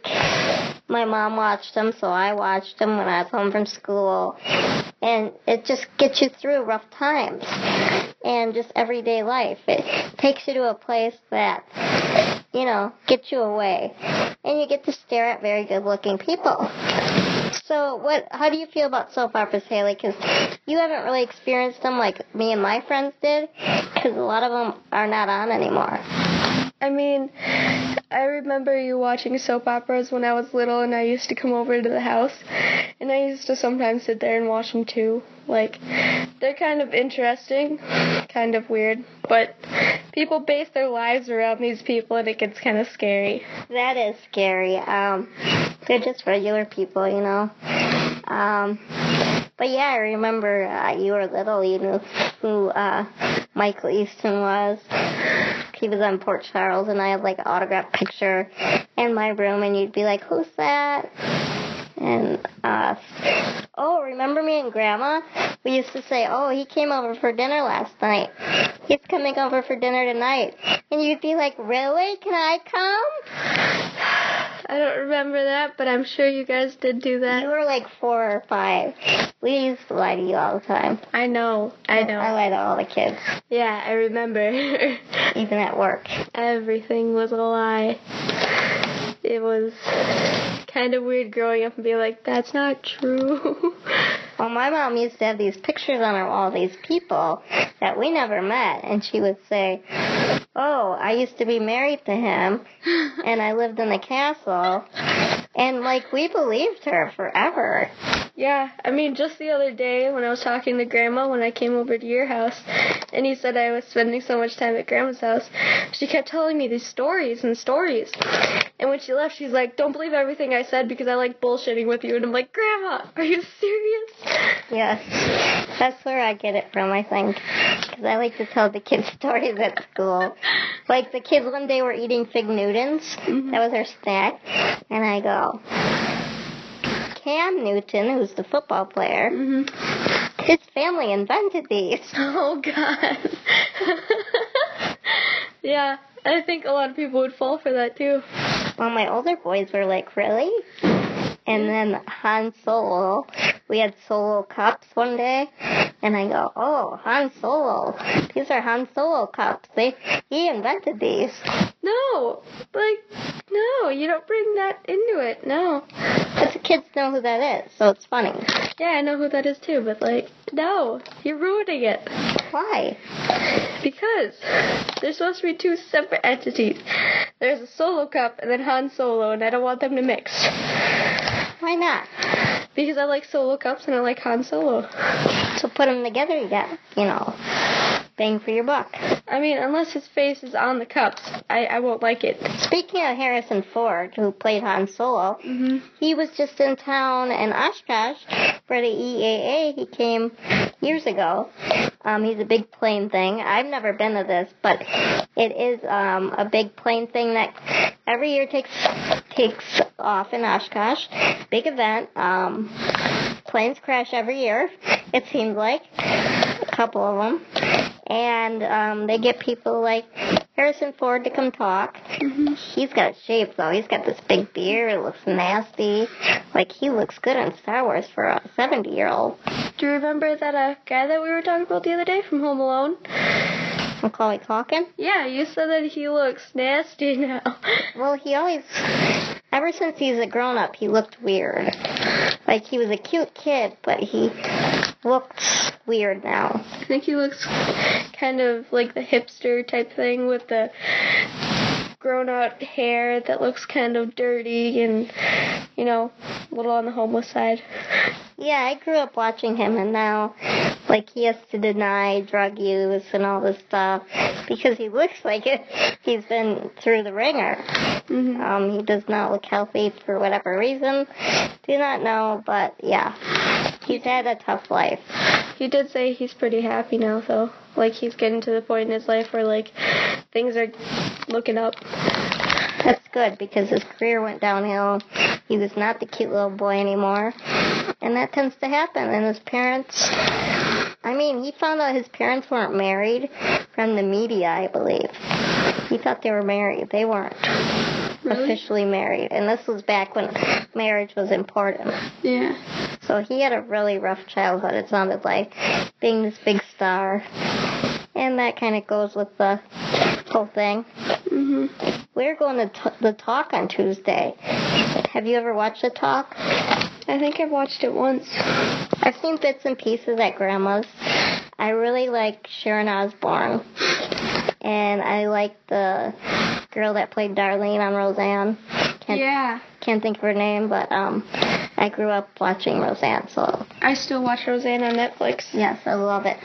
my mom watched them, so I watched them when I was home from school, and it just gets you through rough times and just everyday life. It takes you to a place that you know get you away, and you get to stare at very good-looking people. So, what? How do you feel about soap operas, Haley? Because you haven't really experienced them like me and my friends did, because a lot of them are not on anymore. I mean, I remember you watching soap operas when I was little, and I used to come over to the house, and I used to sometimes sit there and watch them too. Like, they're kind of interesting, kind of weird, but people base their lives around these people, and it gets kind of scary. That is scary. Um, they're just regular people, you know. Um, but yeah, I remember uh, you were little. You know, who uh, Michael Easton was. He was on Port Charles, and I had like an autographed picture in my room, and you'd be like, "Who's that?" And uh, oh, remember me and Grandma? We used to say, "Oh, he came over for dinner last night. He's coming over for dinner tonight." And you'd be like, "Really? Can I come?" I don't remember that, but I'm sure you guys did do that. You were like four or five. We used to lie to you all the time. I know, I know. I lied to all the kids, Yeah, I remember. (laughs) even at work. Everything was a lie. It was kind of weird growing up and being like, that's not true. (laughs) Well, my mom used to have these pictures on her wall, these people that we never met, and she would say, "Oh, I used to be married to him, (laughs) and I lived in the castle," and like we believed her forever. Yeah, I mean, just the other day when I was talking to Grandma when I came over to your house, and you said I was spending so much time at Grandma's house, she kept telling me these stories and stories. And when she left, she's like, don't believe everything I said because I like bullshitting with you. And I'm like, Grandma, are you serious? Yes, that's where I get it from. I think because I like to tell the kids stories at school. Like the kids one day were eating fig Newtons. Mm-hmm. That was their snack, and I go. Cam Newton, who's the football player, Mm-hmm. his family invented these. (laughs) Oh, God. (laughs) yeah, I think a lot of people would fall for that too. Well, my older boys were like, really? And then Han Solo, we had Solo cups one day, And I go, oh, Han Solo. These are Han Solo cups. They he invented these. No, like, no, you don't bring that into it. No. But the kids know who that is, so it's funny. Yeah, I know who that is too, but like, no, you're ruining it. Why? Because there's supposed to be two separate entities. There's a Solo cup and then Han Solo, and I don't want them to mix. Why not? Because I like Solo cups and I like Han Solo. So put them together, you get, you know, bang for your buck. I mean, unless his face is on the cups, I, I won't like it. Speaking of Harrison Ford, who played Han Solo, hmm he was just in town in Oshkosh for the EAA. He came years ago. Um, he's a big plane thing. I've never been to this, but it is um, a big plane thing that every year takes takes off in Oshkosh. Big event. Um, planes crash every year. It seems like a couple of them, and um, they get people like Harrison Ford to come talk. hmm He's got shape though. He's got this big beard. It looks nasty. Like he looks good in Star Wars for a seventy-year-old. Do you remember that uh, guy that we were talking about the other day from Home Alone? Macaulay Culkin. Yeah, you said that he looks nasty now. (laughs) Well, he always, ever since he's a grown-up, he looked weird. Like he was a cute kid, but he looked weird now. I think he looks kind of like the hipster type thing with the grown out hair that looks kind of dirty and, you know, a little on the homeless side. Yeah, I grew up watching him, and now, like, he has to deny drug use and all this stuff because he looks like it. He's been through the wringer. hmm Um, he does not look healthy for whatever reason. Do not know, but yeah, he's had a tough life. He did say he's pretty happy now, though. Like, he's getting to the point in his life where, like, things are looking up. That's good because his career went downhill. He was not the cute little boy anymore. And that tends to happen. And his parents, I mean, he found out his parents weren't married from the media, I believe. He thought they were married. They weren't Really? officially married. And this was back when marriage was important. Yeah. So he had a really rough childhood, it sounded like, being this big star. And that kind of goes with the whole thing. hmm We're going to t- the talk on Tuesday. Have you ever watched the talk? I think I've watched it once. I've seen bits and pieces at Grandma's. I really like Sharon Osbourne. And I like the girl that played Darlene on Roseanne. Can't, Yeah. can't think of her name, but um, I grew up watching Roseanne, so I still watch Roseanne on Netflix. yes, I love it.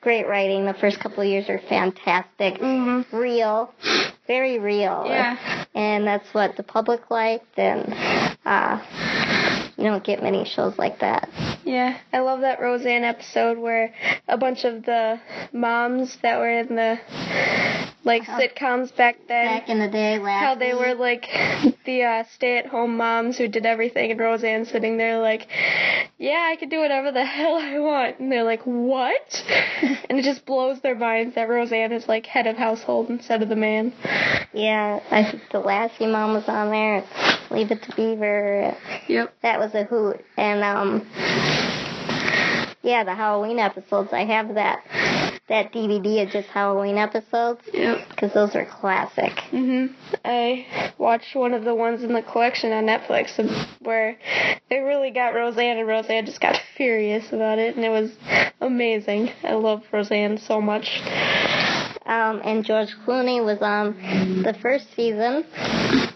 Great writing. The first couple of years are fantastic. Mm-hmm. Real. Very real. Yeah. And that's what the public liked, and uh, you don't get many shows like that. Yeah, I love that Roseanne episode where a bunch of the moms that were in the like Oh. sitcoms back then, Back in the day, last how they were like (laughs) the uh, stay-at-home moms who did everything, and Roseanne sitting there like, "Yeah, I can do whatever the (laughs) hell I want," and they're like, "What?" (laughs) and it just blows their minds that Roseanne is like head of household instead of the man. Yeah, I think the Lassie mom was on there. Leave it to Beaver. Yep. That was a hoot. And um, yeah, the Halloween episodes. I have that that DVD of just Halloween episodes Yep. because those are classic. Mhm. I watched one of the ones in the collection on Netflix where they really got Roseanne, and Roseanne just got (laughs) furious about it, and it was amazing. I love Roseanne so much. Um, and George Clooney was on the first season,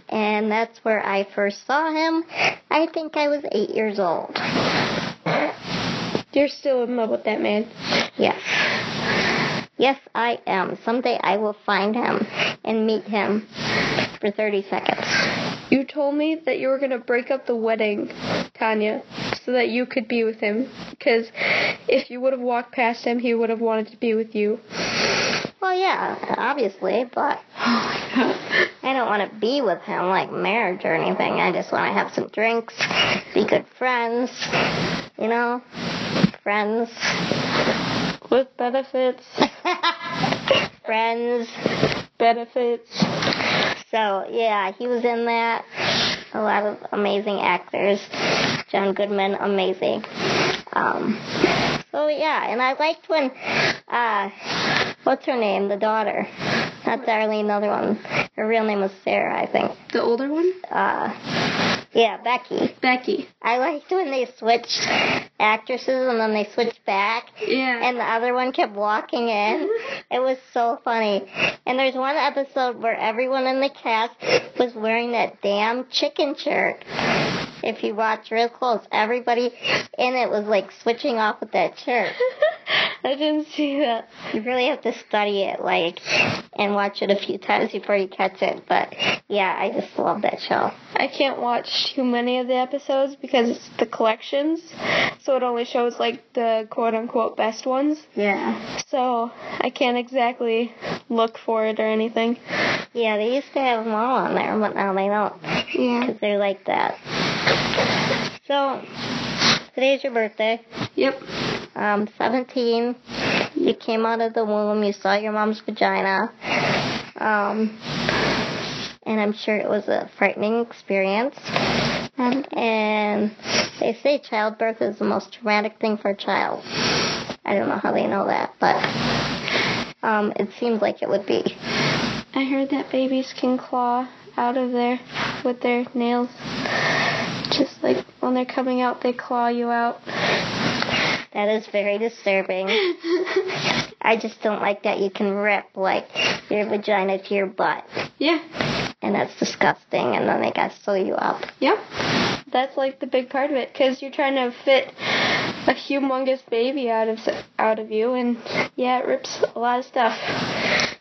and that's where I first saw him. I think I was eight years old. You're still in love with that man. Yes. Yes, I am. Someday I will find him and meet him for 30 seconds. You told me that you were gonna break up the wedding, Tanya, so that you could be with him. Because if you would have walked past him, he would have wanted to be with you. Well, yeah, obviously, but I don't want to be with him like marriage or anything. I just want to have some drinks, be good friends, you know? Friends. Benefits, (laughs) friends. benefits. So, yeah, he was in that. A lot of amazing actors. John Goodman, amazing. Um, so yeah, and I liked when uh what's her name? The daughter. Not Darlene, the other one. Her real name was Sarah, I think. The older one? Uh yeah, Becky. Becky. I liked when they switched actresses and then they switched back Yeah. and the other one kept walking in. (laughs) It was so funny. And there's one episode where everyone in the cast was wearing that damn chicken shirt. If you watch real close, everybody in it was like switching off with that shirt. (laughs) I didn't see that. You really have to study it, like, and watch it a few times before you catch it. But yeah, I just love that show. I can't watch too many of the episodes because it's the collections, so it only shows like the quote unquote best ones. Yeah. So I can't exactly look for it or anything. Yeah, they used to have them all on there, but now they don't. Yeah. Because they're like that. So, today's your birthday. Yep. Um, 17. You came out of the womb. You saw your mom's vagina. Um, and I'm sure it was a frightening experience. And they say childbirth is the most traumatic thing for a child. I don't know how they know that, but um, it seems like it would be. I heard that babies can claw out of there with their nails. Just like when they're coming out, they claw you out. That is very disturbing. (laughs) I just don't like that you can rip like your vagina to your butt. Yeah. And that's disgusting. And then they gotta sew you up. Yep. That's like the big part of it, because you're trying to fit a humongous baby out of out of you, and yeah, it rips a lot of stuff.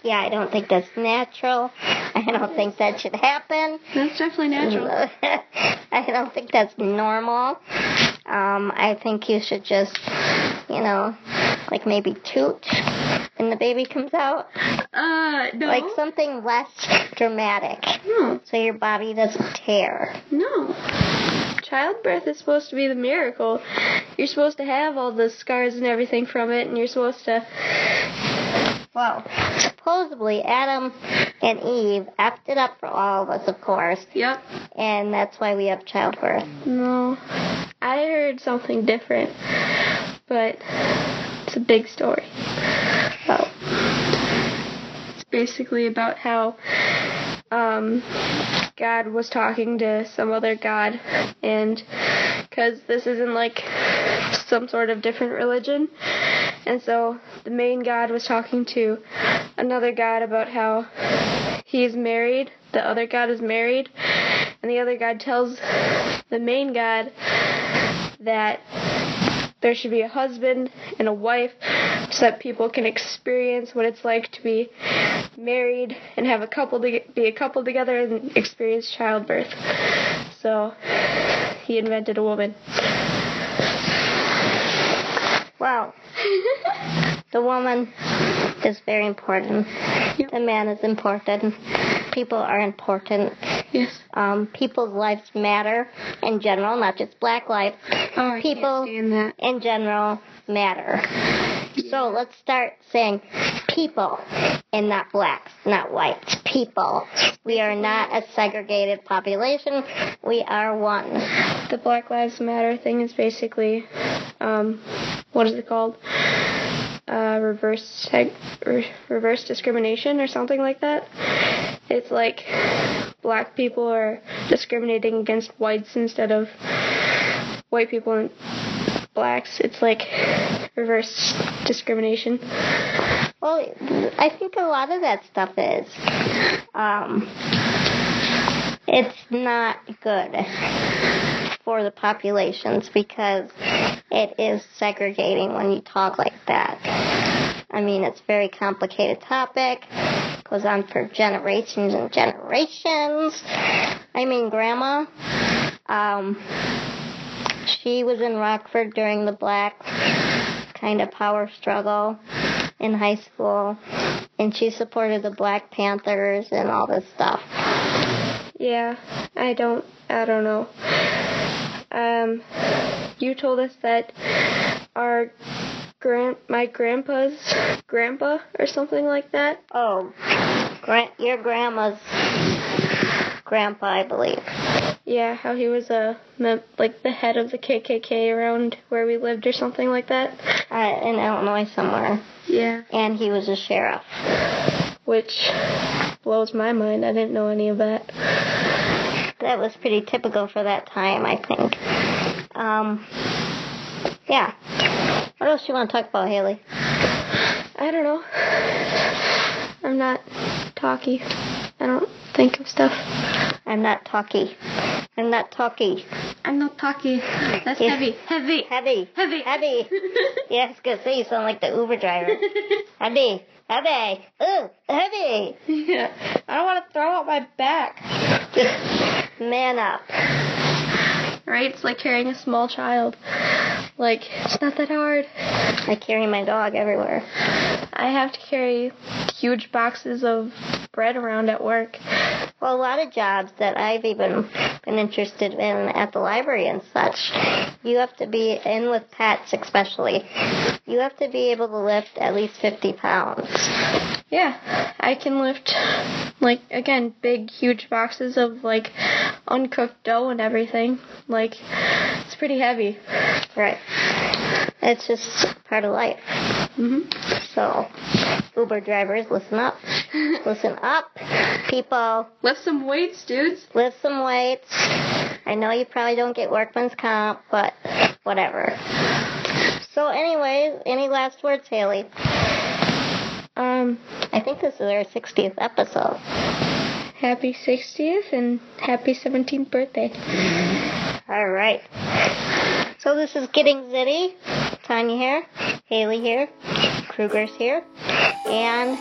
Yeah, I don't think that's natural. I don't think that should happen. That's definitely natural. (laughs) I don't think that's normal. Um, I think you should just, you know, like maybe toot when the baby comes out. Uh, no. Like something less dramatic. no, So your body doesn't tear. no. Childbirth is supposed to be the miracle. You're supposed to have all the scars and everything from it, and you're supposed to. Well, supposedly Adam and Eve effed it up for all of us, of course, Yep. and that's why we have childbirth. No. I heard something different, but it's a big story. So, It's basically about how um, God was talking to some other God, and because this isn't like some sort of different religion, and so the main God was talking to another God about how he's married, the other God is married, and the other God tells the main God that there should be a husband and a wife so that people can experience what it's like to be married and have a couple to be a couple together and experience childbirth. So he invented a woman. well, (laughs) the woman is very important. Yep. The man is important. People are important. Yes. Um, people's lives matter in general, not just black lives. Oh, I People- can't stand that. In general, matter. So let's start saying people and not blacks, not whites. People. We are not a segregated population. We are one. The Black Lives Matter thing is basically, um, what is it called? Uh, reverse seg- re- reverse discrimination or something like that. It's like black people are discriminating against whites instead of white people and blacks. It's like reverse discrimination. Well, I think a lot of that stuff is. Um, it's not good for the populations because it is segregating when you talk like that. I mean, it's a very complicated topic. Goes on for generations and generations. I mean, Grandma, um, she was in Rockford during the black kind of power struggle in high school, and she supported the Black Panthers and all this stuff. Yeah, I don't, I don't know. Um, you told us that our grand, my grandpa's grandpa or something like that. Oh, your grandma's grandpa, I believe. Yeah, how he was a like the head of the KKK around where we lived or something like that. Uh, in Illinois somewhere. Yeah. And he was a sheriff. Which blows my mind. I didn't know any of that. That was pretty typical for that time, I think. Um, yeah. What else do you want to talk about, Haley? I don't know. I'm not talky. I don't think of stuff. I'm not talky. I'm not talky. I'm not talky. That's Yeah. heavy. Heavy. Heavy. Heavy. Heavy. yeah, I was gonna you sound like the Uber driver. Heavy. Heavy. Ooh, heavy. yeah. I don't want to throw out my back. (laughs) Man up. Right? It's like carrying a small child. Like, it's not that hard. I carry my dog everywhere. I have to carry huge boxes of bread around at work. Well, a lot of jobs that I've even been interested in at the library and such, you have to be in with pets, especially. You have to be able to lift at least 50 pounds. Yeah, I can lift, like, again, big, huge boxes of, like, uncooked dough and everything. Like, it's pretty heavy. Right. It's just part of life. hmm So, Uber drivers, listen up. (laughs) Listen up, people. Lift some weights, dudes. Lift some weights. I know you probably don't get workman's comp, but whatever. So, anyways, any last words, Haley? Um, I think this is our 60th episode. happy 60th and happy 17th birthday. All right. So this is Getting Zitty. Tanya here, Haley here, Kruger's here, and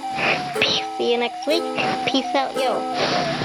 see you next week. Peace out, yo.